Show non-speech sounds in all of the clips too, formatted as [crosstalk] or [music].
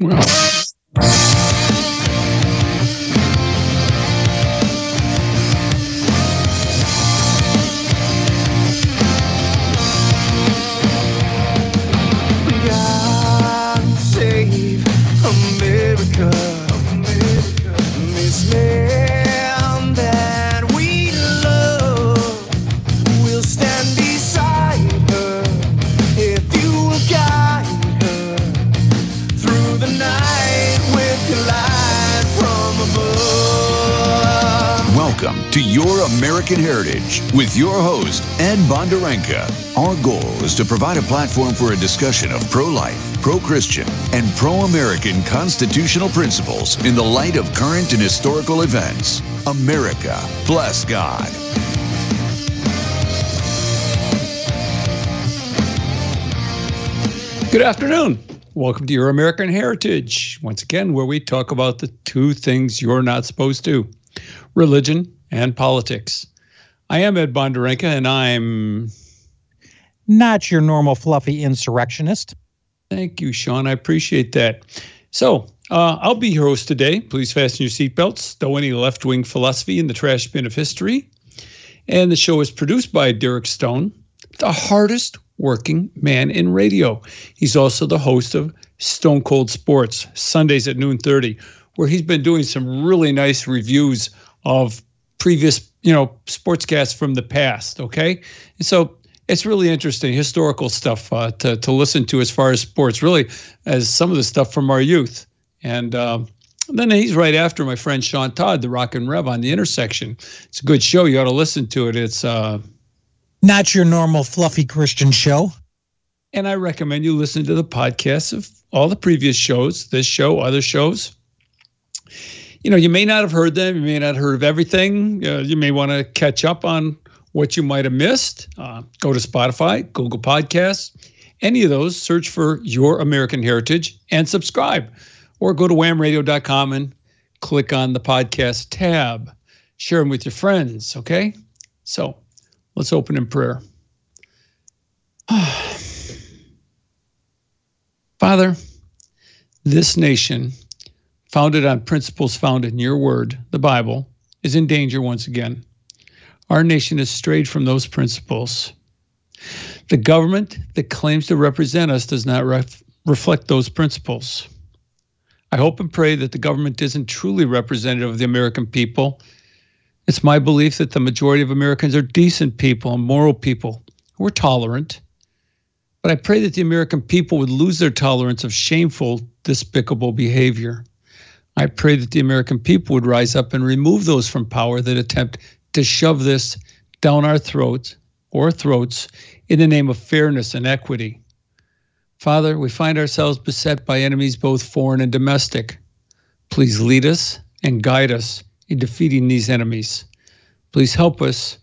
God [laughs] With your host, Ed Bondarenka. Our goal is to provide a platform for a discussion of pro life, pro Christian, and pro American constitutional principles in the light of current and historical events. America, bless God. Good afternoon. Welcome to Your American Heritage. Once again, where we talk about the two things you're not supposed to religion and politics. I am Ed Bondarenka, and I'm. not your normal fluffy insurrectionist. Thank you, Sean. I appreciate that. So, uh, I'll be your host today. Please fasten your seatbelts, throw any left wing philosophy in the trash bin of history. And the show is produced by Derek Stone, the hardest working man in radio. He's also the host of Stone Cold Sports, Sundays at noon 30, where he's been doing some really nice reviews of previous, you know, sportscasts from the past. Okay. And so it's really interesting historical stuff uh, to, to listen to as far as sports, really, as some of the stuff from our youth. And um, then he's right after my friend Sean Todd, the Rock and Rev on the intersection. It's a good show. You ought to listen to it. It's uh, Not your normal fluffy Christian show. and I recommend you listen to the podcasts of all the previous shows, this show, other shows. You know, you may not have heard them, you may not have heard of everything. Uh, you may want to catch up on what you might have missed. Uh, go to Spotify, Google Podcasts, any of those, search for Your American Heritage and subscribe. Or go to whamradio.com and click on the podcast tab. Share them with your friends, okay? So let's open in prayer. [sighs] Father, this nation, founded on principles found in your word, the Bible, is in danger once again. Our nation has strayed from those principles. The government that claims to represent us does not ref- reflect those principles. I hope and pray that the government isn't truly representative of the American people. It's my belief that the majority of Americans are decent people and moral people who are tolerant. But I pray that the American people would lose their tolerance of shameful, despicable behavior. I pray that the American people would rise up and remove those from power that attempt to shove this down our throats or throats in the name of fairness and equity. Father, we find ourselves beset by enemies both foreign and domestic. Please lead us and guide us in defeating these enemies. Please help us.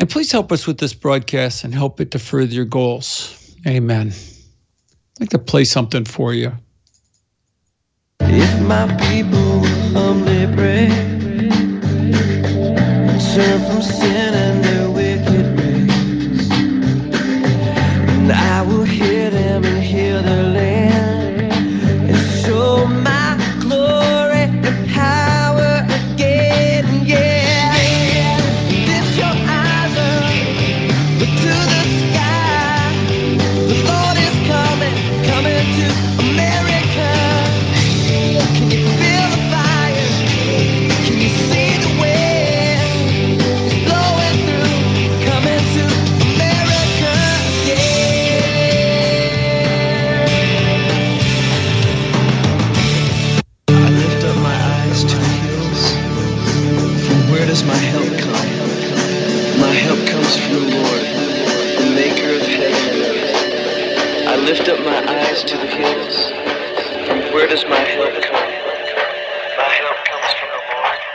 And please help us with this broadcast and help it to further your goals. Amen. I'd like to play something for you. If my people humbly pray, turn from sin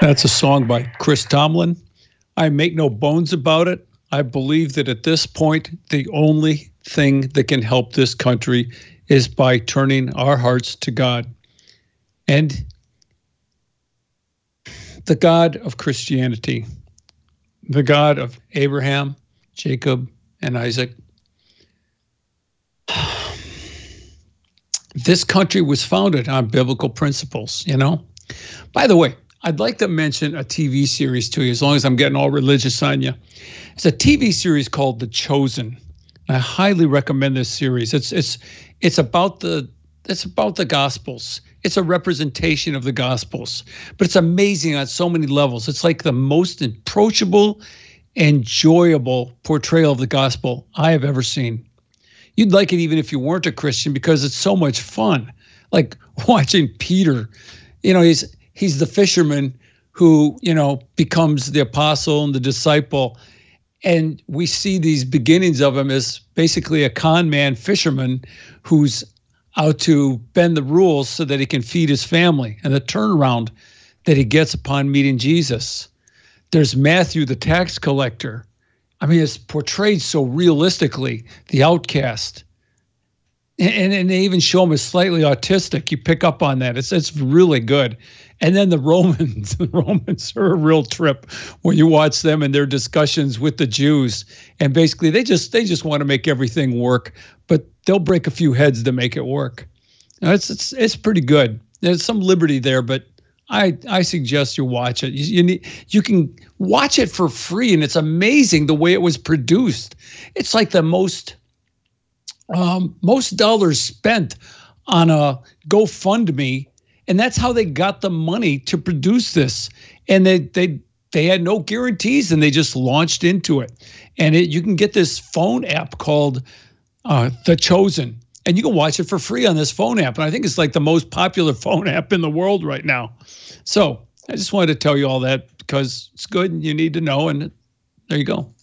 That's a song by Chris Tomlin. I make no bones about it. I believe that at this point, the only thing that can help this country is by turning our hearts to God. And the God of Christianity, the God of Abraham, Jacob, and Isaac. [sighs] This country was founded on biblical principles, you know? By the way, I'd like to mention a TV series to you, as long as I'm getting all religious on you. It's a TV series called The Chosen. I highly recommend this series. It's it's it's about the it's about the Gospels. It's a representation of the Gospels, but it's amazing on so many levels. It's like the most approachable, enjoyable portrayal of the Gospel I have ever seen. You'd like it even if you weren't a Christian because it's so much fun. Like [laughs] watching Peter, you know, he's he's the fisherman who you know becomes the apostle and the disciple and we see these beginnings of him as basically a con man fisherman who's out to bend the rules so that he can feed his family and the turnaround that he gets upon meeting Jesus. There's Matthew, the tax collector. I mean, it's portrayed so realistically, the outcast. And, and they even show him as slightly autistic. You pick up on that. It's it's really good. And then the Romans, [laughs] the Romans are a real trip when you watch them and their discussions with the Jews. And basically they just they just want to make everything work, but they'll break a few heads to make it work. Now, it's it's it's pretty good. There's some liberty there, but I I suggest you watch it. You, you need you can watch it for free, and it's amazing the way it was produced. It's like the most um, most dollars spent on a GoFundMe and that's how they got the money to produce this. And they they they had no guarantees, and they just launched into it. And it, you can get this phone app called uh, The Chosen, and you can watch it for free on this phone app. And I think it's like the most popular [laughs] phone app in the world right now. So I just wanted to tell you all that because it's good and you need to know. And there you go.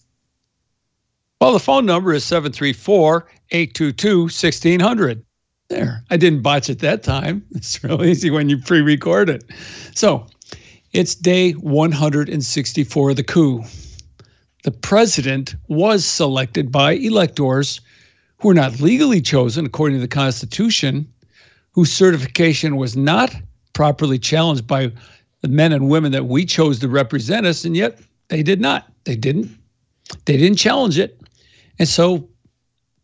Well, the phone number is 734 822 1600. There, I didn't botch it that time. [laughs] It's real easy when you pre record it. So it's day 164 of the coup. The president was selected by electors who were not legally chosen according to the Constitution, whose certification was not properly challenged by the men and women that we chose to represent us, and yet they did not. They didn't. They didn't challenge it. And so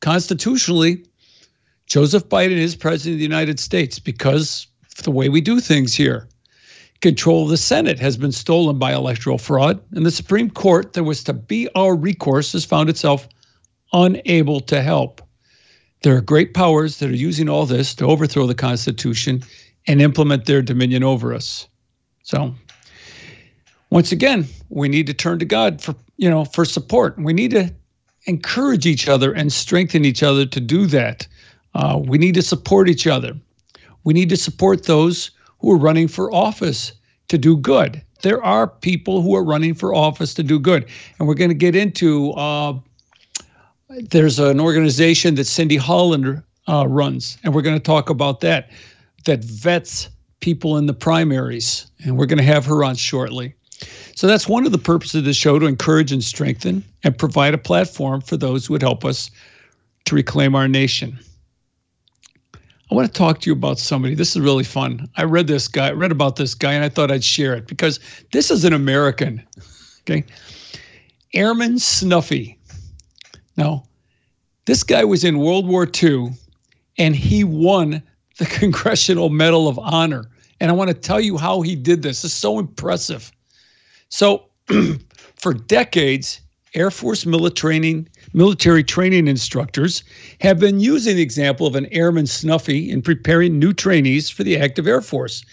constitutionally, Joseph Biden is president of the United States because of the way we do things here. Control of the Senate has been stolen by electoral fraud, and the Supreme Court, that was to be our recourse, has found itself unable to help. There are great powers that are using all this to overthrow the Constitution and implement their dominion over us. So, once again, we need to turn to God for you know for support. We need to encourage each other and strengthen each other to do that. Uh, we need to support each other. We need to support those who are running for office to do good. There are people who are running for office to do good. And we're going to get into uh, there's an organization that Cindy Holland uh, runs, and we're going to talk about that, that vets people in the primaries. And we're going to have her on shortly. So that's one of the purposes of the show to encourage and strengthen and provide a platform for those who would help us to reclaim our nation. I want to talk to you about somebody. This is really fun. I read this guy, read about this guy, and I thought I'd share it because this is an American. Okay. Airman Snuffy. Now, this guy was in World War II and he won the [laughs] Congressional Medal of Honor. And I want to tell you how he did this. It's so impressive. So, [clears throat] for decades, Air Force military military training instructors have been using the example of an airman Snuffy in preparing new trainees for the active Air Force.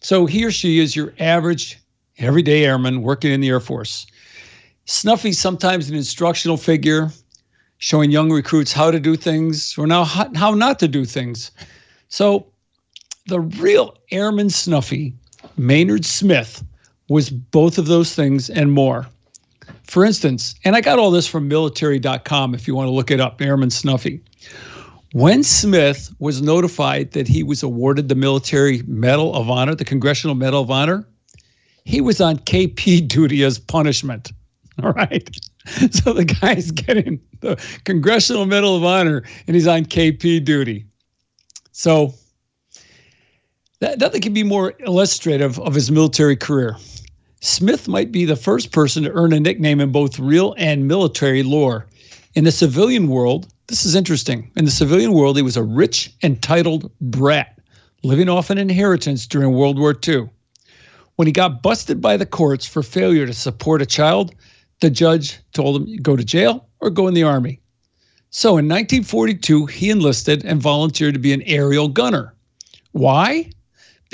So he or she is your average everyday airman working in the Air Force. Snuffy's sometimes an instructional figure, showing young recruits how to do things or now how not to do things. So the real Airman Snuffy, Maynard Smith, was both of those things and more. For instance, and I got all this from military.com if you want to look it up, Airman Snuffy. When Smith was notified that he was awarded the Military Medal of Honor, the Congressional Medal of Honor, he was on KP [laughs] duty as punishment. All right. [laughs] So the guy's getting the Congressional Medal of Honor and he's on KP duty. So that, nothing can be more illustrative of his military career. Smith might be the first person to earn a nickname in both real and military lore. In the civilian world, This is interesting. In the civilian world, he was a rich, entitled brat living off an inheritance during World War II. When he got busted by the courts for failure to support a child, the judge told him, go to jail or go in the army. So in 1942, he enlisted and volunteered to be an aerial gunner. Why?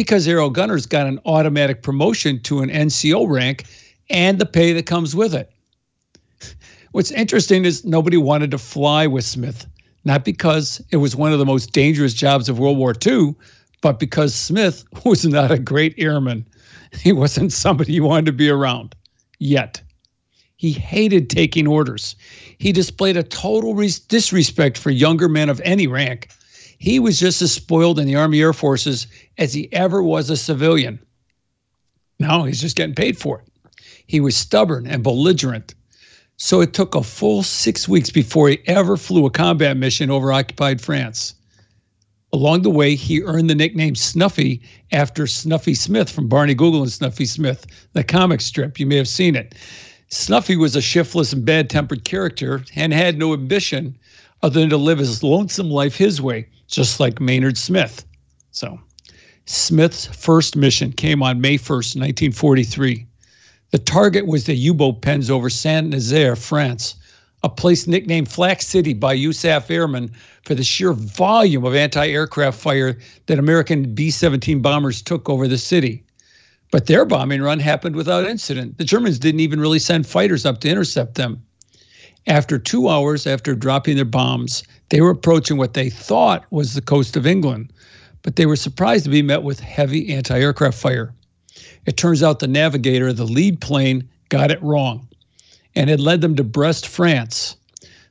Because aerial gunners got an automatic promotion to an NCO rank and the pay that comes with it. What's interesting is nobody wanted to fly with Smith, not because it was one of the most dangerous jobs of World War II, but because Smith [laughs] was not a great airman. He wasn't somebody you wanted to be around yet. He hated taking orders. He displayed a total disrespect for younger men of any rank. He was just as spoiled in the Army Air Forces as he ever was a civilian. Now he's just getting paid for it. He was stubborn and belligerent. So it took a full six weeks before he ever flew a combat mission over occupied France. Along the way, he earned the nickname Snuffy after Snuffy Smith from Barney Google and Snuffy Smith, the comic strip. You may have seen it. Snuffy was a shiftless and bad tempered character and had no ambition other than to live his lonesome life his way, just like Maynard Smith. So, Smith's first mission came on May 1st, 1943. The target was the U boat pens over Saint Nazaire, France, a place nicknamed Flak City by USAF airmen for the sheer volume of anti aircraft fire that American B 17 bombers took over the city. But their bombing run happened without incident. The Germans didn't even really send fighters up to intercept them. After two hours after dropping their bombs, they were approaching what they thought was the coast of England, but they were surprised to be met with heavy anti aircraft fire. It turns out the navigator the lead plane got it wrong, and it led them to Brest, France.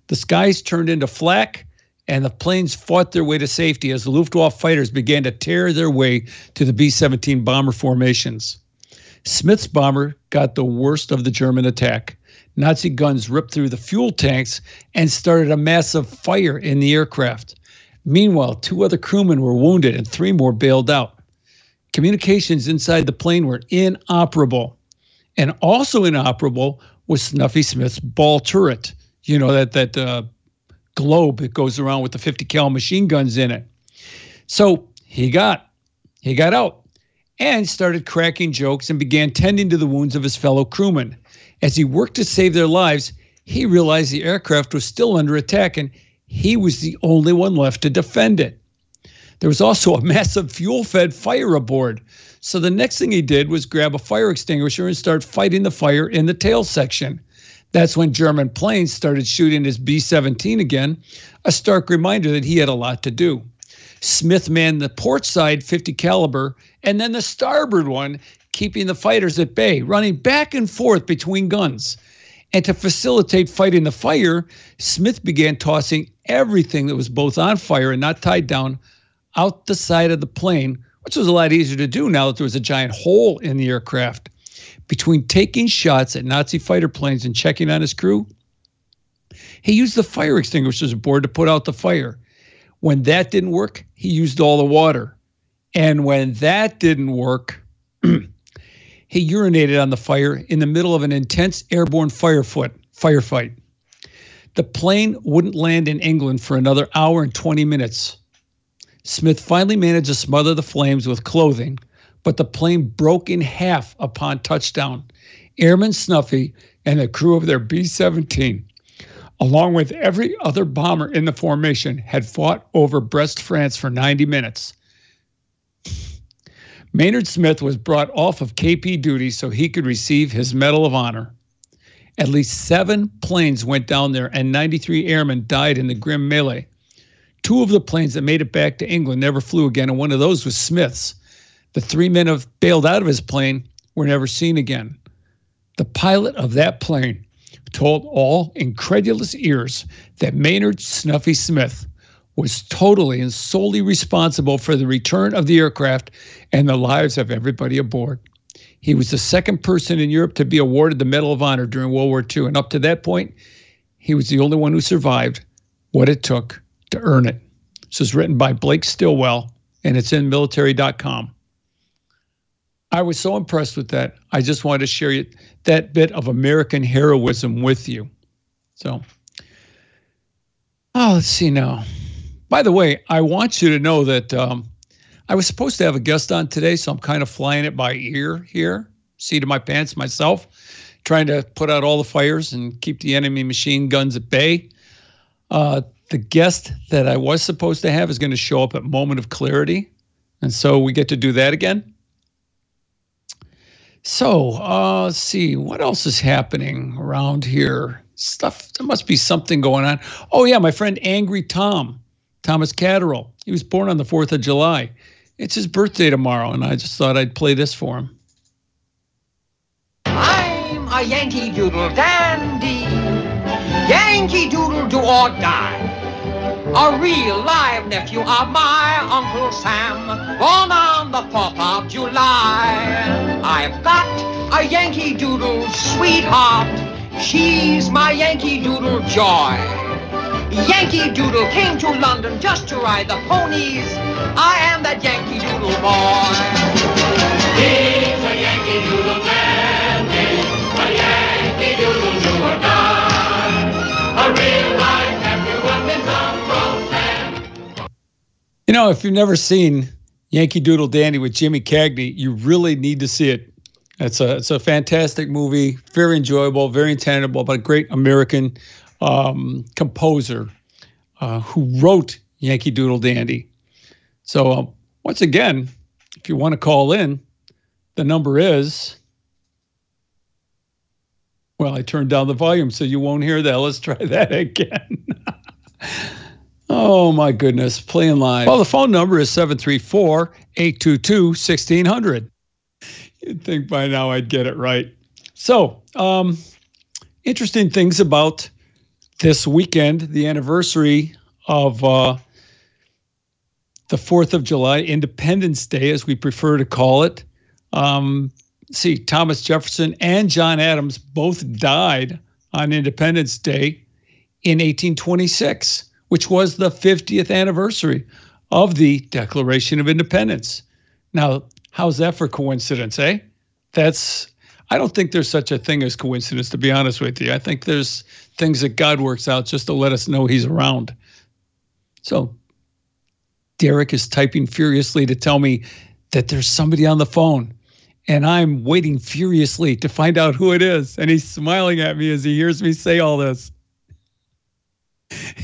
The skies turned into flak, and the planes fought their way to safety as the Luftwaffe fighters began to tear their way to the B 17 bomber formations. Smith's bomber got the worst of the German attack. Nazi guns ripped through the fuel tanks and started a massive fire in the aircraft. Meanwhile, two other crewmen were wounded and three more bailed out. Communications inside the plane were inoperable. And also inoperable was Snuffy Smith's ball turret. You know, that, that uh, globe that goes around with the 50 cal machine guns in it. So he got he got out and started cracking jokes and began tending to the wounds of his fellow crewmen. As he worked to save their lives, he realized the aircraft was still under attack and he was the only one left to defend it. There was also a massive fuel fed fire aboard. So the next thing he did was grab a fire extinguisher and start fighting the fire in the tail section. That's when German planes started shooting his B 17 again, a stark reminder that he had a lot to do. Smith manned the port side 50 caliber and then the starboard one, keeping the fighters at bay, running back and forth between guns. And to facilitate fighting the fire, Smith began tossing everything that was both on fire and not tied down out the side of the plane, which was a lot easier to do now that there was a giant hole in the aircraft between taking shots at Nazi fighter planes and checking on his crew, he used the fire extinguishers aboard to put out the fire. When that didn't work, he used all the water. And when that didn't work, [clears throat] he urinated on the fire in the middle of an intense airborne firefoot firefight. The plane wouldn't land in England for another hour and 20 minutes. Smith finally managed to smother the flames with clothing, but the plane broke in half upon touchdown. Airman Snuffy and the crew of their B 17, along with every other bomber in the formation, had fought over Brest, France for 90 minutes. Maynard Smith was brought off of KP duty so he could receive his Medal of Honor. At least seven planes went down there, and 93 airmen died in the grim melee. Two of the planes that made it back to England never flew again, and one of those was Smith's. The three men have bailed out of his plane were never seen again. The pilot of that plane told all incredulous ears that Maynard Snuffy Smith was totally and solely responsible for the return of the aircraft and the lives of everybody aboard. He was the second person in Europe to be awarded the Medal of Honor during World War II. And up to that point, he was the only one who survived what it took to earn it. This was written by Blake Stilwell, and it's in military.com. I was so impressed with that. I just wanted to share that bit of American heroism with you. So, Oh, let's see now. By the way, I want you to know that um, I was supposed to have a guest on today, so I'm kind of flying it by ear here, seat of my pants myself, trying to put out all the fires and keep the enemy machine guns at bay. Uh, the guest that I was supposed to have is going to show up at Moment of Clarity. And so we get to do that again. So uh, let's see, what else is happening around here? Stuff, there must be something going on. Oh, yeah, my friend Angry Tom, Thomas Catterall. He was born on the 4th of July. It's his birthday tomorrow, and I just thought I'd play this for him. I'm a Yankee Doodle dandy. Yankee Doodle do or die. A real live nephew of my Uncle Sam, born on the 4th of July. I've got a Yankee Doodle sweetheart. She's my Yankee Doodle joy. Yankee Doodle came to London just to ride the ponies. I am that Yankee Doodle boy. He's a Yankee Doodle dandy, a Yankee Doodle do or die, a real life nephew of his Uncle Sam. You know, if you've never seen Yankee Doodle Dandy with Jimmy Cagney, you really need to see it. It's a it's a fantastic movie, very enjoyable, very intentional, but a great American um, composer uh, who wrote Yankee Doodle Dandy. So um, once again, if you want to call in, the number is. Well, I turned down the volume so you won't hear that. [laughs] Let's try that again. [laughs] oh my goodness, playing live. Well, the phone number is 734 822 1600. You'd think by now I'd get it right. So, um, interesting things about this weekend, the anniversary of uh, the 4th of July, Independence Day, as we prefer to call it. Um, see, Thomas Jefferson and John Adams both died on Independence Day in 1826, which was the 50th anniversary of the Declaration of Independence. Now, how's that for coincidence, eh? That's I don't think there's such a thing as coincidence, to be honest with you. I think there's things that God works out just to let us know He's around. So, Derek is typing furiously to tell me that there's somebody on the phone, and I'm waiting furiously to find out who it is. And he's smiling at me as he hears me say all this.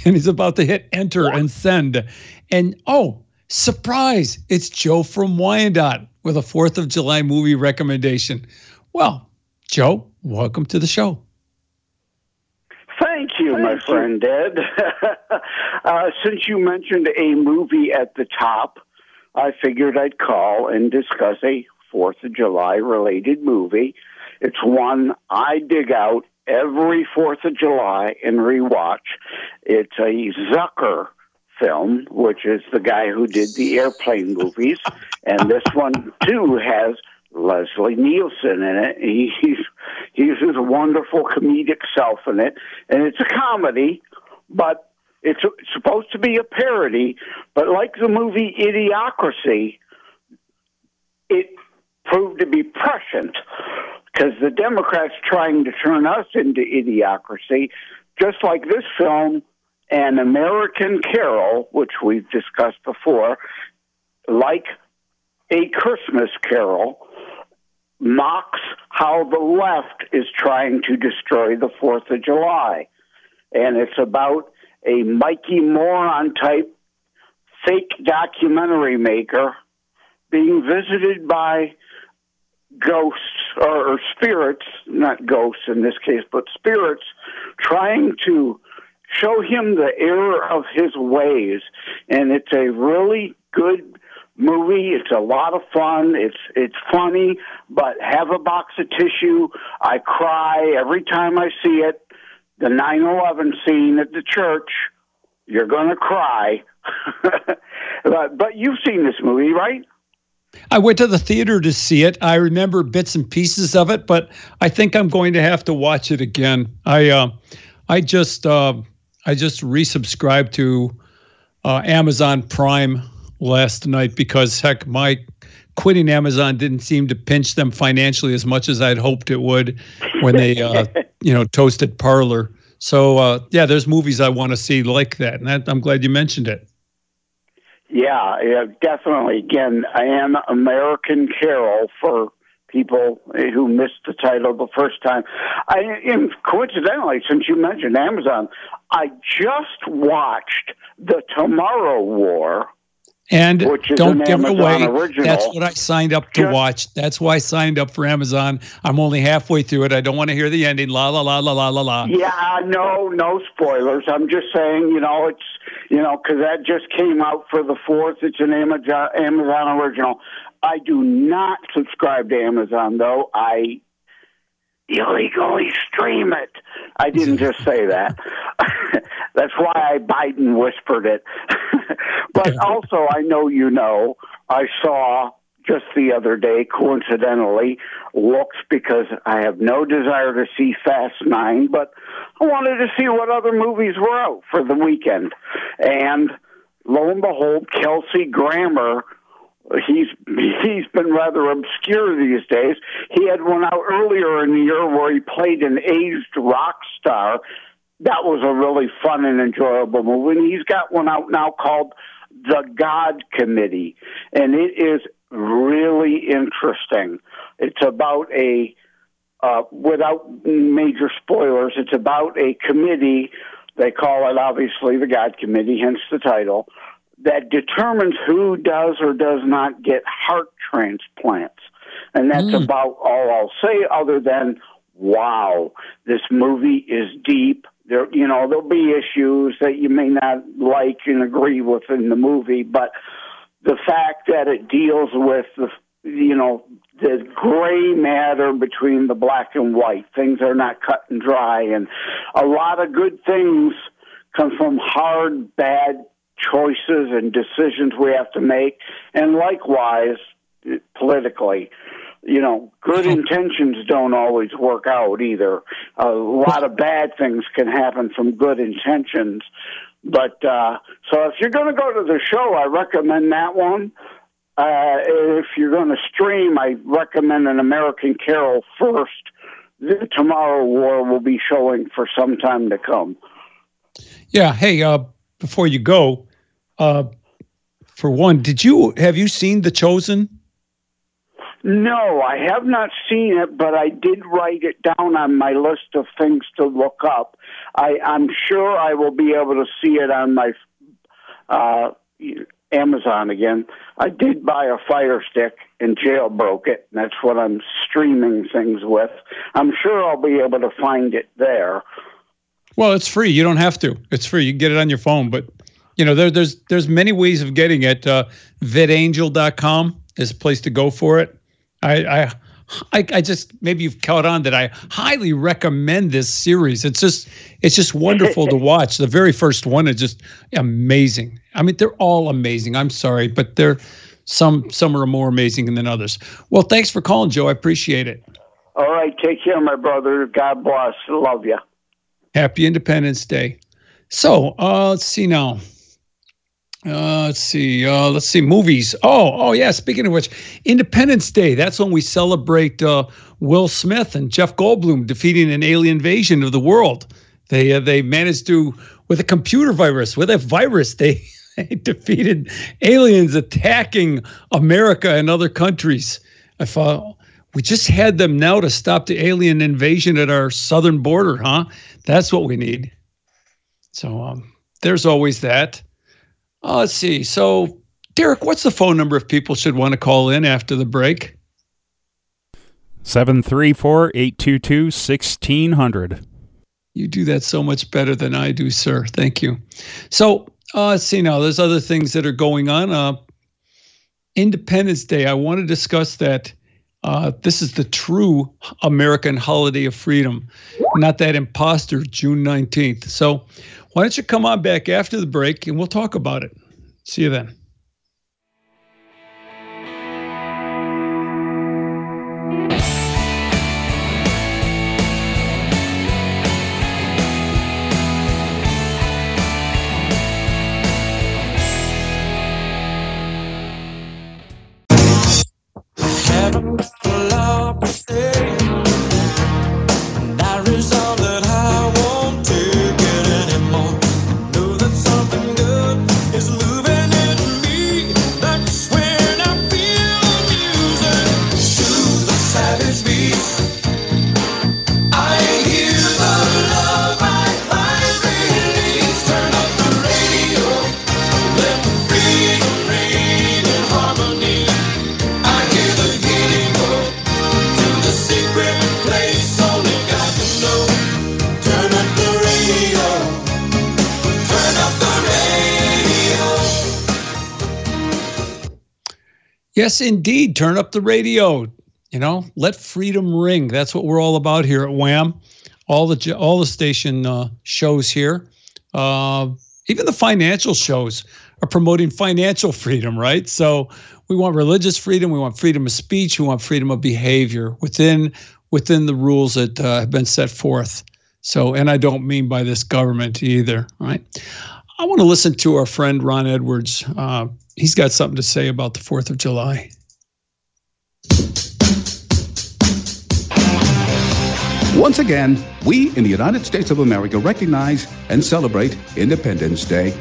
And he's about to hit enter and send. And oh, surprise, it's Joe from Wyandotte with a 4th of July movie recommendation. Well, Joe, welcome to the show. My friend Ed. [laughs] uh, since you mentioned a movie at the top, I figured I'd call and discuss a Fourth of July related movie. It's one I dig out every Fourth of July and rewatch. It's a Zucker film, which is the guy who did the airplane movies, and this one too has Leslie Nielsen in it. He's he's his wonderful comedic self in it, and it's a comedy, but it's supposed to be a parody. But like the movie Idiocracy, it proved to be prescient because the Democrats trying to turn us into idiocracy, just like this film An American Carol, which we've discussed before, like a Christmas Carol, mocks how the left is trying to destroy the Fourth of July. And it's about a Mikey Moron type fake documentary maker being visited by ghosts or, or spirits, not ghosts in this case, but spirits trying to show him the error of his ways. And it's a really good movie. It's a lot of fun. It's it's funny, but have a box of tissue. I cry every time I see it. The 9/11 scene at the church, you're going to cry. [laughs] but, but you've seen this movie, right? I went to the theater to see it. I remember bits and pieces of it, but I think I'm going to have to watch it again. I uh, I just uh, I just resubscribed to uh, Amazon Prime last night because heck, my quitting Amazon didn't seem to pinch them financially as much as I'd hoped it would when they, uh, [laughs] you know, toasted Parler. So uh, yeah, there's movies I want to see like that, and that, I'm glad you mentioned it. Yeah, yeah, definitely. Again, I am American Carol for people who missed the title the first time. I, and coincidentally, since you mentioned Amazon, I just watched The Tomorrow War. And don't an give it Amazon away. original. That's what I signed up to Just- watch. That's why I signed up for Amazon. I'm only halfway through it. I don't want to hear the ending. La la la la la la la. Yeah, no, no spoilers. I'm just saying, you know, it's, you know, because that just came out for the fourth. It's an Amazon, Amazon original. I do not subscribe to Amazon, though. I illegally stream it. I didn't just say that. [laughs] That's why I Biden whispered it. [laughs] but also, I know you know, I saw just the other day, coincidentally, looks because I have no desire to see Fast Nine, but I wanted to see what other movies were out for the weekend. And lo and behold, Kelsey Grammer he's he's been rather obscure these days. He had one out earlier in the year where he played an aged rock star. That was a really fun and enjoyable movie. And he's got one out now called The God Committee, and it is really interesting. It's about a uh, without major spoilers, it's about a committee. They call it obviously the God Committee, hence the title, that determines who does or does not get heart transplants. And that's Mm. about all I'll say, other than, wow, this movie is deep. There, you know, there'll be issues that you may not like and agree with in the movie, but the fact that it deals with the, you know, the gray matter between the black and white. Things are not cut and dry, and a lot of good things come from hard, bad choices and decisions we have to make, and likewise politically. You know, good [laughs] intentions don't always work out either. A lot of bad things can happen from good intentions. But uh, so if you're going to go to the show, I recommend that one. Uh, if you're going to stream, I recommend an American Carol first. The Tomorrow War will be showing for some time to come. Yeah. Hey, uh, before you go, uh, for one, did you have you seen The Chosen? No, I have not seen it, but I did write it down on my list of things to look up. I, I'm sure I will be able to see it on my uh, Amazon again. I did buy a Fire Stick and jailbroke it. And that's what I'm streaming things with. I'm sure I'll be able to find it there. Well, it's free. You don't have to. It's free. You can get it on your phone, but you know there, there's there's many ways of getting it. Uh, VidAngel.com is a place to go for it. I, I I I just maybe you've caught on that I highly recommend this series. It's just it's just wonderful to [laughs] watch. The very first one is just amazing. I mean, they're all amazing. I'm sorry, but they're some some are more amazing than others. Well, thanks for calling, Joe. I appreciate it. All right, take care, my brother. God bless. Love you. Happy Independence Day. So uh, let's see now. Uh, let's see. Uh, let's see. Movies. Oh, oh yeah. Speaking of which, Independence Day. That's when we celebrate uh, Will Smith and Jeff Goldblum defeating an alien invasion of the world. They uh, they managed to with a computer virus, with a virus, they, [laughs] they defeated aliens attacking America and other countries. I thought we just had them now to stop the alien invasion at our southern border, huh? That's what we need. So um, there's always that. Uh, let's see. So, Derek, what's the phone number if people should want to call in after the break? 734 822 1600. You do that so much better than I do, sir. Thank you. So, uh, let's see now. There's other things that are going on. Uh, Independence Day. I want to discuss that. Uh, this is the true American holiday of freedom, not that imposter June 19th. So, why don't you come on back after the break and we'll talk about it. See you then. Lot Yes, indeed. Turn up the radio. You know, let freedom ring. That's what we're all about here at Wham. All the all the station uh, shows here, uh, even the financial shows are promoting financial [laughs] freedom, right? So we want religious freedom, we want freedom of speech, we want freedom of behavior within within the rules that uh, have been set forth. So, and I don't mean by this government either, right? I want to listen to our friend Ron Edwards. Uh, he's got something to say about the Fourth of July. Once again, we in the United States of America recognize and celebrate Independence Day.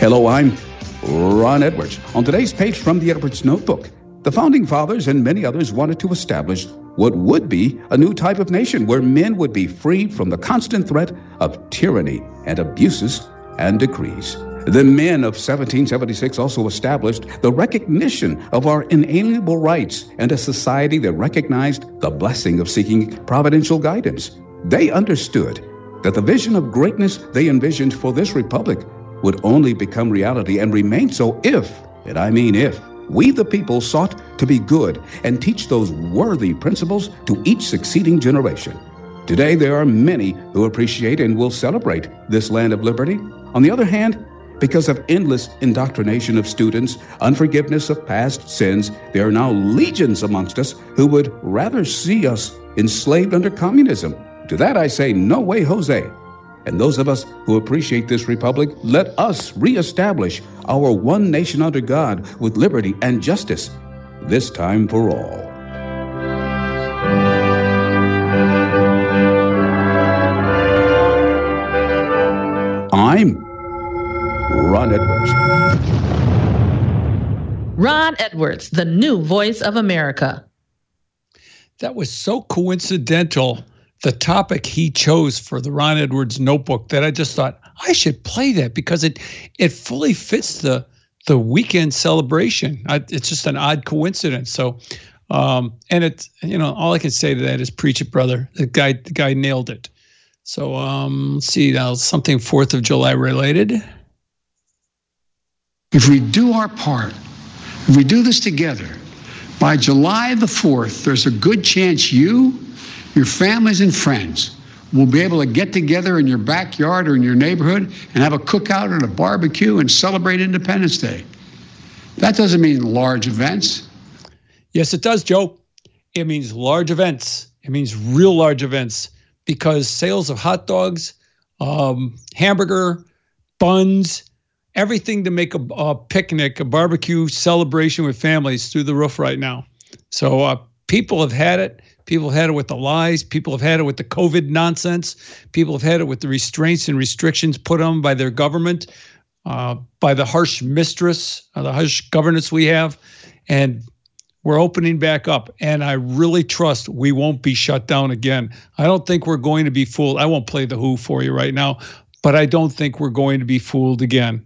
Hello, I'm Ron Edwards. On today's page from the Edwards Notebook, the founding fathers and many others wanted to establish what would be a new type of nation where men would be free from the constant threat of tyranny and abuses and decrees. The men of 1776 also established the recognition of our inalienable rights and a society that recognized the blessing of seeking providential guidance. They understood that the vision of greatness they envisioned for this republic would only become reality and remain so if, and I mean if, we the people sought to be good and teach those worthy principles to each succeeding generation. Today, there are many who appreciate and will celebrate this land of liberty. On the other hand, because of endless indoctrination of students, unforgiveness of past sins, there are now legions amongst us who would rather see us enslaved under communism. To that I say, no way, Jose. And those of us who appreciate this republic, let us reestablish our one nation under God with liberty and justice, this time for all. I'm Ron Edwards. Ron Edwards, the new voice of America. That was so coincidental, the topic he chose for the Ron Edwards notebook, that I just thought I should play that because it it fully fits the the weekend celebration. I, it's just an odd coincidence. So, um, and it's you know all I can say to that is preach it, brother. The guy the guy nailed it. So um, let's see now something Fourth of July related. If we do our part, if we do this together, by July the 4th, there's a good chance you, your families, and friends will be able to get together in your backyard or in your neighborhood and have a cookout and a barbecue and celebrate Independence Day. That doesn't mean large events. Yes, it does, Joe. It means large events. It means real large events because sales of hot dogs, um, hamburger, buns, everything to make a, a, picnic, a barbecue celebration with families through the roof right now. So uh, people have had it. People have had it with the lies. People have had it with the COVID nonsense. People have had it with the restraints and restrictions put on by their government, uh, by the harsh mistress, uh, the harsh governance we have. And we're opening back up. And I really trust we won't be shut down again. I don't think we're going to be fooled. I won't play the Who for you right now, but I don't think we're going to be fooled again.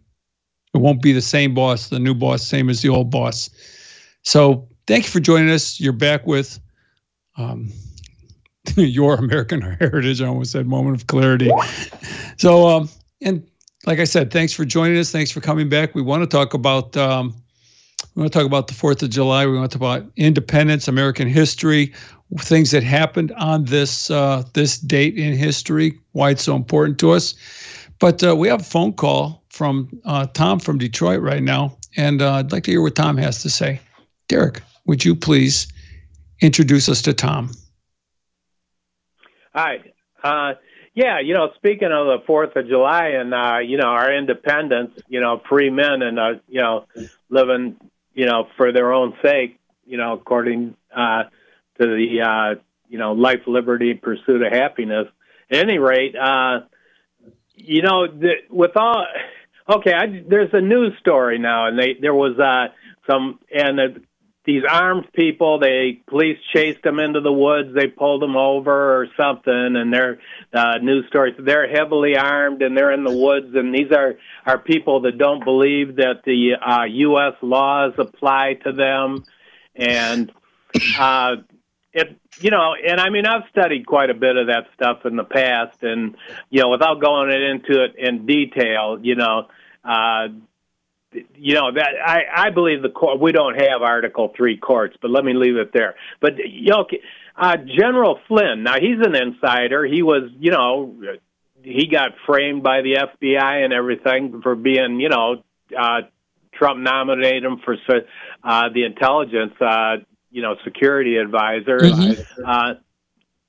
It won't be the same boss, the new boss, same as the old boss. So thank you for joining us. You're back with um, [laughs] your American [laughs] heritage. I almost said moment of clarity. So, um, and like I said, thanks for joining us. Thanks for coming back. We want to talk about um, we want to talk about the Fourth of July. We want to talk about independence, American history, things that happened on this uh, this date in history, why it's so important to us. But uh, we have a phone call from uh, Tom from Detroit right now, and uh, I'd like to hear what Tom has to say. Derek, would you please introduce us to Tom? Hi. Uh, yeah, you know, speaking of the Fourth of July and uh, you know our independence, you know, free men and uh, you know living, you know, for their own sake, you know, according uh, to the uh, you know life, liberty, pursuit of happiness. At any rate, uh, you know, the, with all okay, I, there's a news story now, and they there was uh, some and uh, these armed people. They police chased them into the woods. They pulled them over or something, and they're uh, news stories. They're heavily armed and they're in the woods. And these are are people that don't believe that the uh, U.S. laws apply to them, and uh, it you know, and I mean, I've studied quite a bit of that stuff in the past, and you know, without going into it in detail, you know, uh, you know that I I believe the court. We don't have Article Three courts, but let me leave it there. But you know, uh, General Flynn. Now he's an insider. He was, you know, he got framed by the FBI and everything for being, you know, uh, Trump nominated him for uh, the intelligence, uh, you know, security advisor. Mm-hmm. Uh,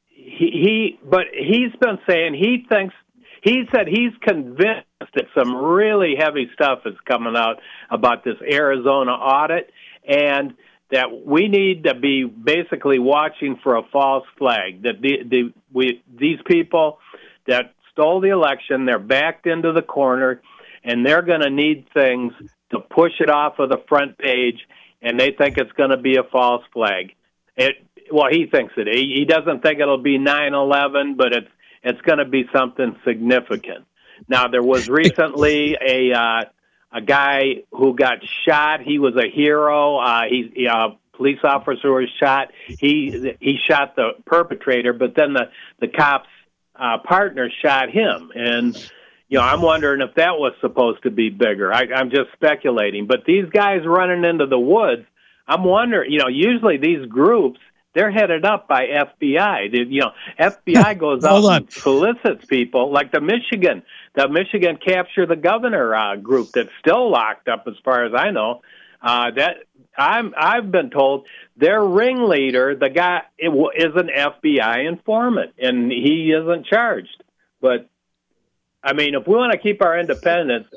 he, he, but he's been saying he thinks he said he's convinced that some really heavy stuff is coming out about this Arizona audit and that we need to be basically watching for a false flag that the, the we these people that stole the election they're backed into the corner and they're going to need things to push it off of the front page and they think it's going to be a false flag it well he thinks it he, he doesn't think it'll be 9/11 but it's it's going to be something significant now there was [laughs] recently a uh a guy who got shot. He was a hero. Uh, he, uh, police officer was shot. He he shot the perpetrator, but then the the cops' uh, partner shot him. And you know, I'm wondering if that was supposed to be bigger. I, I'm just speculating. But these guys running into the woods, I'm wondering. You know, usually these groups they're headed up by FBI. The, you know, FBI [laughs] goes out and solicits people, like the Michigan, the Michigan capture the governor uh, group that's still locked up, as far as I know. Uh, that I'm I've been told their ringleader, the guy, is an FBI informant, and he isn't charged. But I mean, if we want to keep our independence,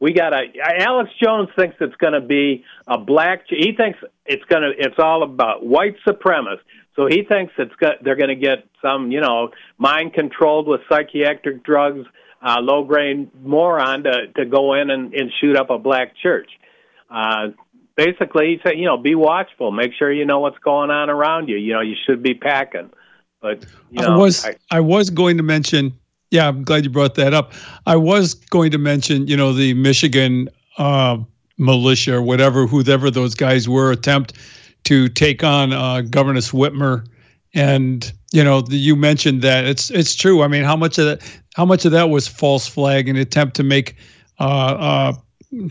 we got to. Alex Jones thinks it's going to be a black. He thinks it's going to. It's all about white supremacists. So he thinks it's got, they're going to get some, you know, mind controlled with psychiatric drugs, uh, low grade moron to to go in and, and shoot up a black church. Uh, basically, he said, you know, be watchful. Make sure you know what's going on around you. You know, you should be packing. But you know, I was I, I was going to mention yeah, I'm glad you brought that up. I was going to mention, you know, the Michigan uh, militia or whatever, whoever those guys were, attempt to take on uh, Governess Whitmer, and you know, the, you mentioned that it's it's true. I mean, how much of that how much of that was false flag, an attempt to make uh, uh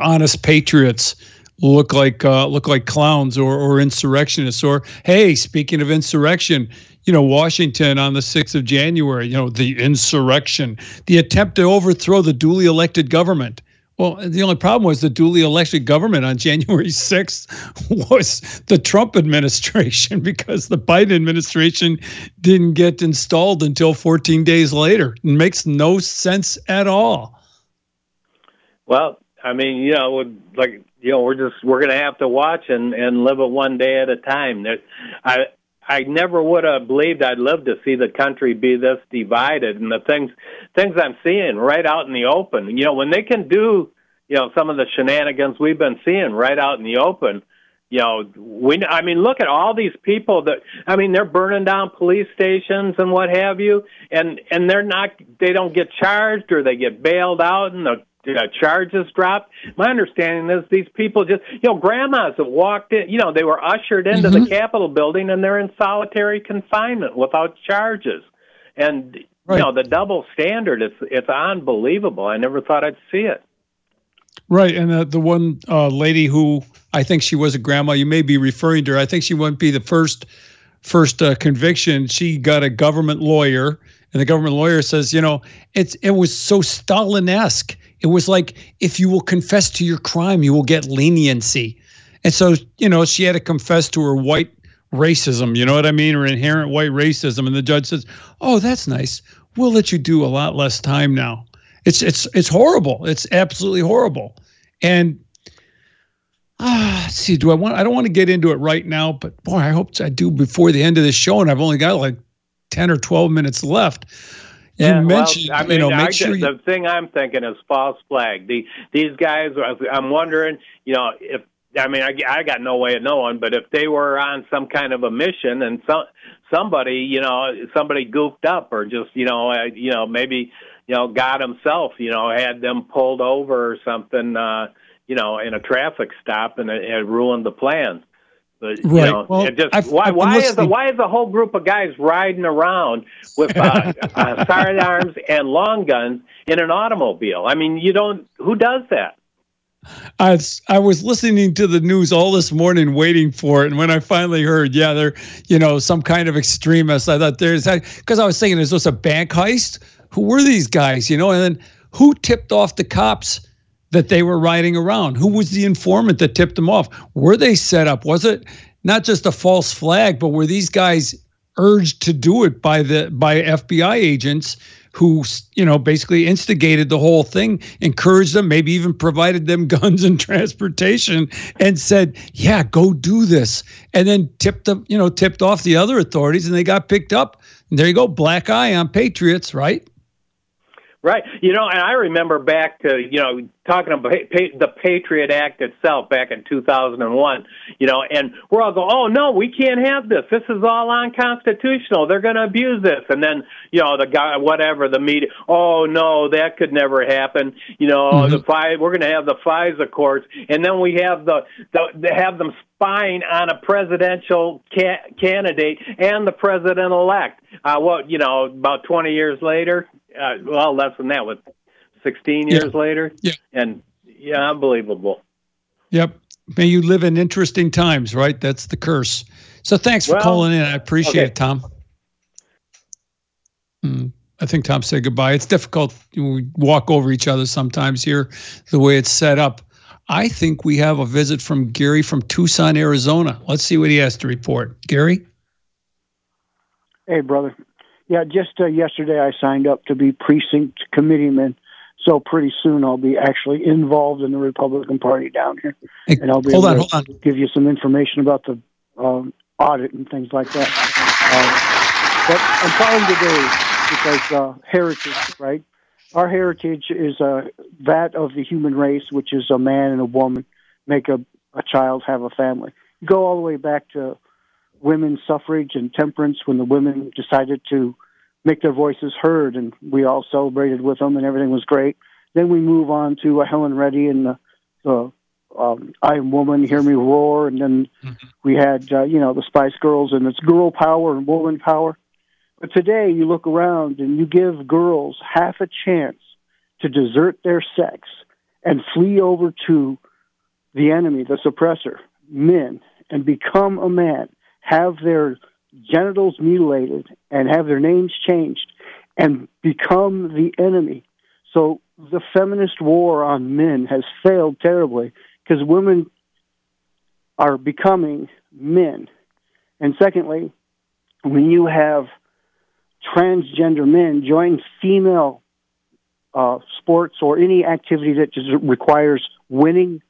honest patriots look like uh, look like clowns or or insurrectionists? Or hey, speaking of insurrection you know, Washington on the 6th of January, you know, the insurrection, the attempt to overthrow the duly elected government. Well, the only problem was the duly elected government on [laughs] January 6th was the Trump administration [laughs] because the Biden administration didn't get installed until 14 days later. It makes no sense at all. Well, I mean, you know, like you know, we're just we're going to have to watch and and live it one day at a time. There, I I never would have believed I'd live to see the country be this divided and the things things I'm seeing right out in the open. You know, when they can do, you know, some of the shenanigans we've been seeing right out in the open, you know, we I mean, look at all these people that I mean, they're burning down police stations and what have you, and and they're not they don't get charged or they get bailed out and the uh, charges dropped. My understanding is these people just, you know, grandmas have walked in, you know, they were ushered into Mm-hmm. the Capitol building and they're in solitary confinement without charges. And, Right. you know, the double standard, it's, it's unbelievable. I never thought I'd see it. Right, and uh, the one uh, lady who I think she was a grandma, you may be referring to her. I think she wouldn't be the first first uh, conviction. She got a government lawyer, and the government lawyer says, you know, it's it was so Stalin-esque. It was like if you will confess to your crime, you will get leniency. And so, you know, she had to confess to her white racism. You know what I mean, or inherent white racism. And the judge says, "Oh, that's nice. We'll let you do a lot less time now." It's it's it's horrible. It's absolutely horrible. And ah, see, do I want? I don't want to get into it right now, but boy, I hope I do before the end of the show. And I've only got like ten or twelve minutes left. You Yeah, mentioned, well, I mean, you know, I make sure guess you, the thing I'm thinking is false flag. The these guys, I'm wondering, you know, if I mean, I, I got no way of knowing, but if they were on some kind of a mission and some somebody, you know, somebody goofed up or just, you know, uh, you know, maybe, you know, God Himself, you know, had them pulled over or something, uh, you know, in a traffic stop and it, it ruined the plans. But you Right. know, Well, it just I've- why I've why is the why is a whole group of guys riding around with uh, [laughs] uh, sidearms and long guns in an automobile? I mean, you don't. Who does that? I was, I was listening to the news all this morning, waiting for it, and when I finally heard, yeah, they're you know some kind of extremist, I thought there's because I was thinking, is this a bank heist? Who were these guys? You know, and then who tipped off the cops that they were riding around? Who was the informant that tipped them off? Were they set up? Was it not just a false flag, but were these guys urged to do it by the by FBI agents who you know basically instigated the whole thing, encouraged them, maybe even provided them [laughs] guns and transportation, and said, "Yeah, go do this," and then tipped them, you know, tipped off the other authorities, and they got picked up. And there you go, black eye on patriots, right? Right. You know, and I remember back to, you know, talking about the Patriot Act itself back in 2001, you know, and we're all going, oh, no, we can't have this. This is all unconstitutional. They're going to abuse this. And then, you know, the guy, whatever, the media, oh, no, that could never happen. You know, mm-hmm. the five, we're going to have the FISA courts. And then we have the, the, have them spying on a presidential ca- candidate and the president elect. Uh, what, you know, about 20 years later, uh, well, less than that, with 16 years yeah. later. Yeah. And yeah, unbelievable. Yep. May you live in interesting times, right? That's the curse. So thanks for well, calling in. I appreciate okay. it, Tom. Hmm. I think Tom said goodbye. It's difficult. We walk over each other sometimes here, the way it's set up. I think we have a visit from Gary from Tucson, Arizona. Let's see what he has to report. Gary? Hey, brother. Yeah, just uh, yesterday I signed up to be precinct committeeman. So pretty soon I'll be actually involved in the Republican Party down here, hey, and I'll be hold able on, to hold on. give you some information about the um, audit and things like that. Uh, but I'm calling today because uh, heritage, right? Our heritage is uh, that of the human race, which is a man and a woman make a, a child, have a family. Go all the way back to women's suffrage and temperance when the women decided to make their voices heard, and we all celebrated with them, and everything was great. Then we move on to uh, Helen Reddy and the, the um, I Am Woman, Hear Me Roar, and then Mm-hmm. we had uh, you know the Spice Girls and it's girl power and woman power. But today you look around and you give girls half a chance to desert their sex and flee over to the enemy, the suppressor, men, and become a man, have their genitals mutilated and have their names changed and become the enemy. So the feminist war on men has failed terribly because women are becoming men. And secondly, when you have transgender men join female uh, sports or any activity that just requires winning,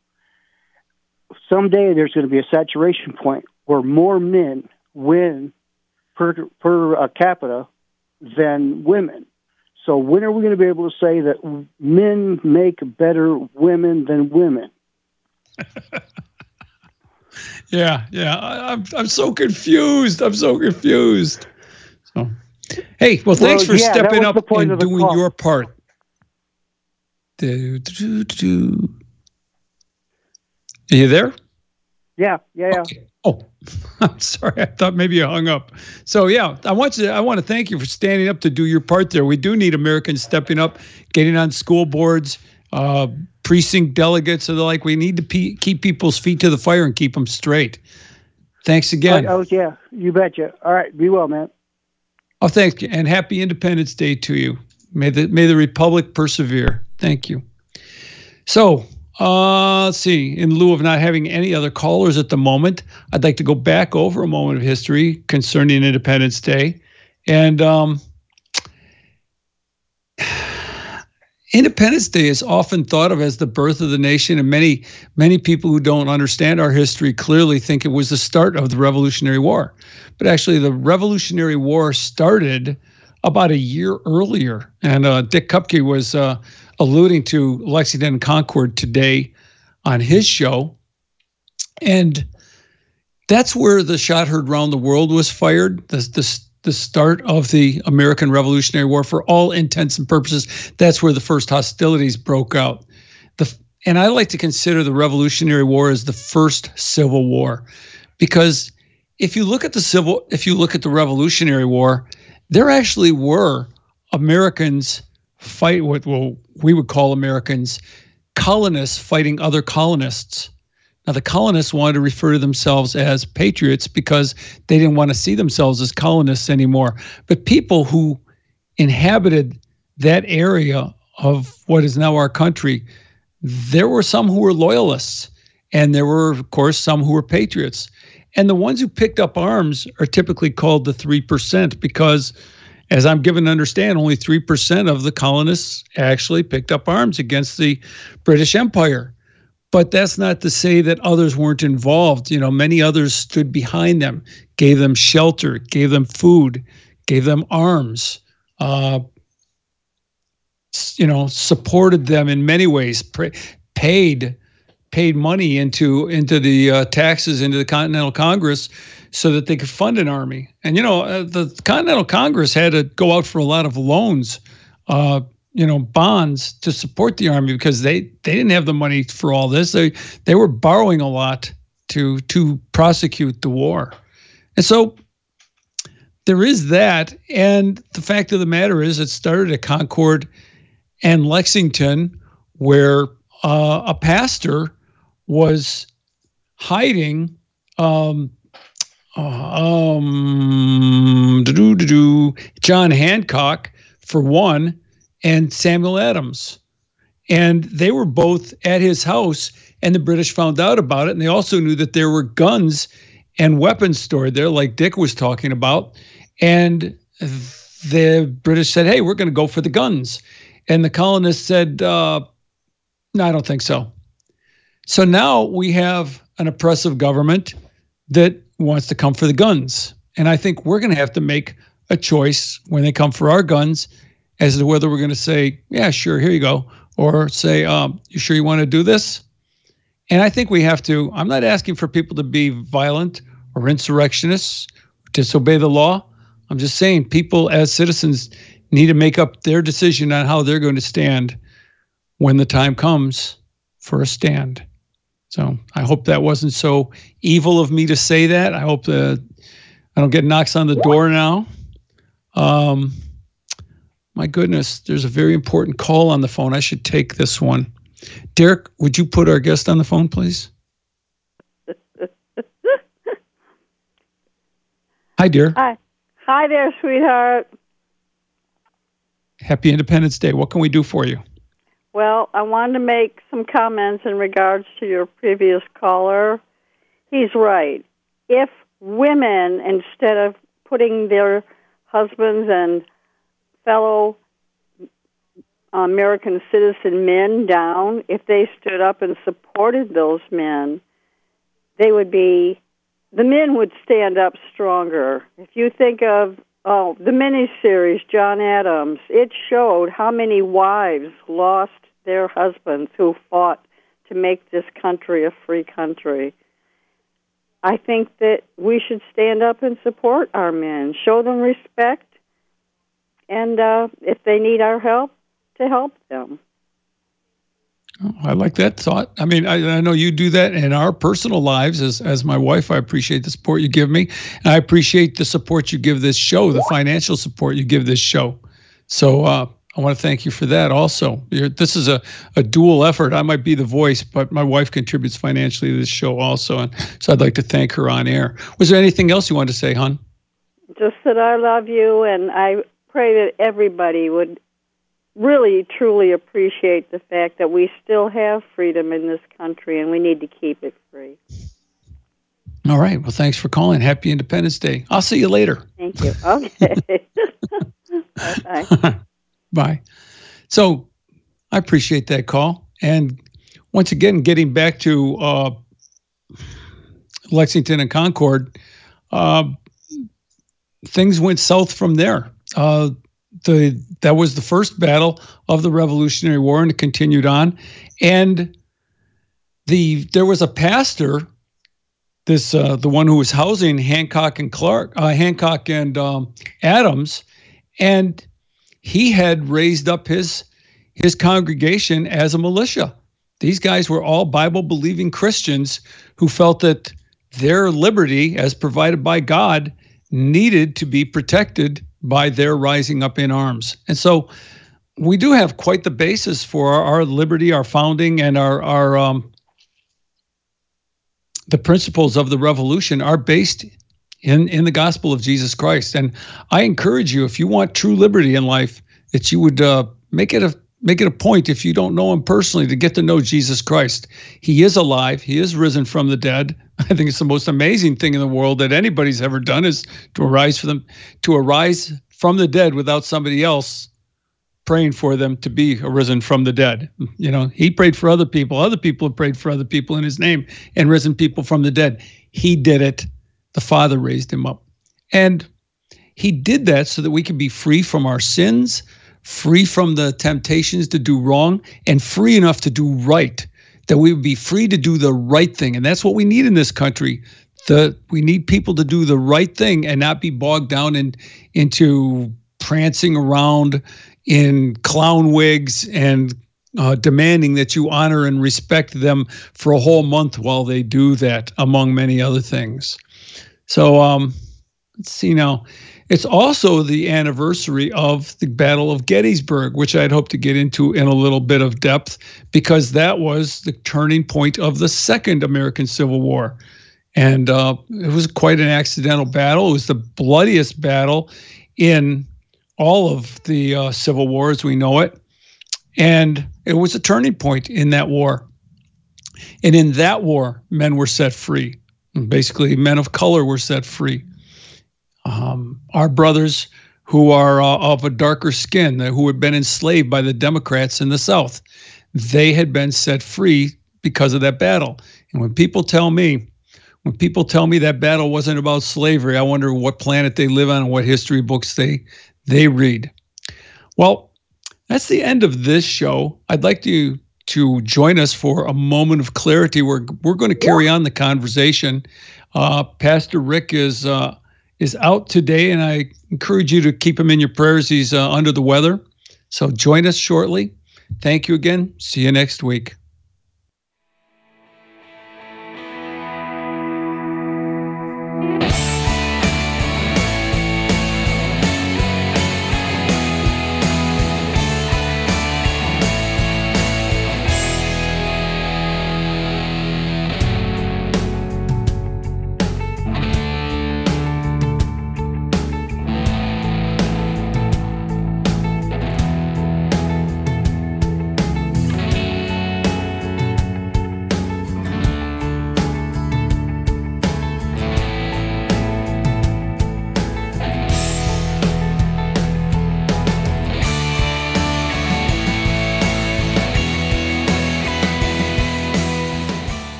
someday there's going to be a saturation point where more men win per per uh, capita than women. So when are we going to be able to say that men make better women than women? [laughs] Yeah, yeah. I, I'm I'm so confused. I'm so confused. So, hey, well, thanks Well, for yeah, stepping up and doing call. your part. Do, do, do. Are you there? Yeah, yeah, yeah. Oh, [laughs] I'm sorry. I thought maybe you hung up. So yeah, I want you. I want to thank you for standing up to do your part there. We do need Americans stepping up, getting on school boards, uh, precinct delegates, and the like. We need to pe- keep people's feet to the fire and keep them straight. Thanks again. Oh, oh, yeah, you betcha. All right, be well, man. Oh, thank you, and happy Independence Day to you. May the may the Republic persevere. Thank you. So, uh, let's see. In lieu of not having any other callers at the moment, I'd like to go back over a moment of history concerning Independence Day, and um, [sighs] Independence Day is often thought of as the birth of the nation, and many many people who don't understand our history clearly think it was the start of the Revolutionary War. But actually, the Revolutionary War started about a year earlier, and uh, Dick Kupke was uh, alluding to Lexington and Concord today on his show, and that's where the shot heard round the world was fired. The, the, the start of the American Revolutionary War, for all intents and purposes, that's where the first hostilities broke out. The, and I like to consider the Revolutionary War as the first Civil War, because if you look at the civil, if you look at the Revolutionary War, there actually were Americans fight what well we would call Americans colonists fighting other colonists. Now, the colonists wanted to refer to themselves as patriots because they didn't want to see themselves as colonists anymore. But people who inhabited that area of what is now our country, there were some who were loyalists, and there were, of course, some who were patriots. And the ones who picked up arms are typically called the 3% because, as I'm given to understand, only 3% of the colonists actually picked up arms against the British Empire. But that's not to say that others weren't involved. You know, many others stood behind them, gave them shelter, gave them food, gave them arms, uh, you know, supported them in many ways, paid paid money into into the uh, taxes into the Continental Congress so that they could fund an army. And you know, uh, the Continental Congress had to go out for a lot of loans, uh, you know, bonds to support the army because they they didn't have the money for all this. They they were borrowing a lot to to prosecute the war, and so there is that. And the fact of the matter is, it started at Concord and Lexington, where uh, a pastor was hiding um, um, John Hancock for one, and Samuel Adams. And they were both at his house, and the British found out about it. And they also knew that there were guns and weapons stored there, like Dick was talking about. And the British said, Hey, we're going to go for the guns. And the colonists said, uh, No, I don't think so. So now we have an oppressive government that wants to come for the guns. And I think we're going to have to make a choice when they come for our guns as to whether we're going to say, yeah, sure, here you go, or say, um, you sure you want to do this? And I think we have to, I'm not asking for people to be violent or insurrectionists, disobey the law. I'm just saying people as citizens need to make up their decision on how they're going to stand when the time comes for a stand. So I hope that wasn't so evil of me to say that. I hope that I don't get knocks on the door now. Um, my goodness, there's a very important call on the phone. I should take this one. Derek, would you put our guest on the phone, please? Hi, dear. Hi. Hi there, sweetheart. Happy Independence Day. What can we do for you? Well, I wanted to make some comments in regards to your previous caller. He's right. If women, instead of putting their husbands and fellow uh, American citizen men down, if they stood up and supported those men, they would be, the men would stand up stronger. If you think of Oh, the miniseries, John Adams, it showed how many wives lost their husbands who fought to make this country a free country. I think that we should stand up and support our men, show them respect, and uh, if they need our help, to help them. Oh, I like that thought. I mean, I, I, know you do that in our personal lives as as my wife. I appreciate the support you give me. And I appreciate the support you give this show, the financial support you give this show. So uh, I want to thank you for that also. You're, this is a, a dual effort. I might be the voice, but my wife contributes financially to this show also. And so I'd like to thank her on air. Was there anything else you wanted to say, hon? Just that I love you, and I pray that everybody would really truly appreciate the fact that we still have freedom in this country and we need to keep it free. All right. Well, thanks for calling. Happy Independence Day. I'll see you later. Thank you. Okay. [laughs] Bye. [laughs] Bye. So I appreciate that call. And once again, getting back to uh, Lexington and Concord, uh, things went south from there. Uh, the that was the first battle of the Revolutionary War, and it continued on. And the there was a pastor, this uh, the one who was housing Hancock and Clark, uh, Hancock and um, Adams, and he had raised up his his congregation as a militia. These guys were all Bible believing Christians who felt that their liberty, as provided by God, needed to be protected by their rising up in arms. And so we do have quite the basis for our, our liberty, our founding, and our our um, the principles of the revolution are based in in the gospel of Jesus Christ. And I encourage you, if you want true liberty in life, that you would uh, make it a make it a point if you don't know him personally to get to know Jesus Christ. He is alive. He is risen from the dead. [laughs] I think it's the most amazing thing in the world that anybody's ever done is to arise for them to arise from the dead without somebody else praying for them to be arisen from the dead. You know, he prayed for other people. Other people have prayed for other people in his name and risen people from the dead. He did it. The Father raised him up. And he did that so that we could be free from our sins, free from the temptations to do wrong, and free enough to do right. That we would be free to do the right thing. And that's what we need in this country. The we need people to do the right thing and not be bogged down in into prancing around in clown wigs and uh, demanding that you honor and respect them for a whole month while they do that, among many other things. So um, let's see now. It's also the anniversary of the Battle of Gettysburg, which I'd hope to get into in a little bit of depth, because that was the turning point of the Second American Civil War. And uh, it was quite an accidental battle. It was the bloodiest battle in all of the uh, Civil War as we know it. And it was a turning point in that war. And in that war, men were set free. Basically, men of color were set free. Um, our brothers who are uh, of a darker skin, who had been enslaved by the Democrats in the South, they had been set free because of that battle. And when people tell me, when people tell me that battle wasn't about slavery, I wonder what planet they live on and what history books they they read. Well, that's the end of this show. I'd like to to join us for a moment of clarity. We're we're going to carry on the conversation. Uh, Pastor Rick is uh, is out today, and I encourage you to keep him in your prayers. He's uh, under the weather, so join us shortly. Thank you again. See you next week.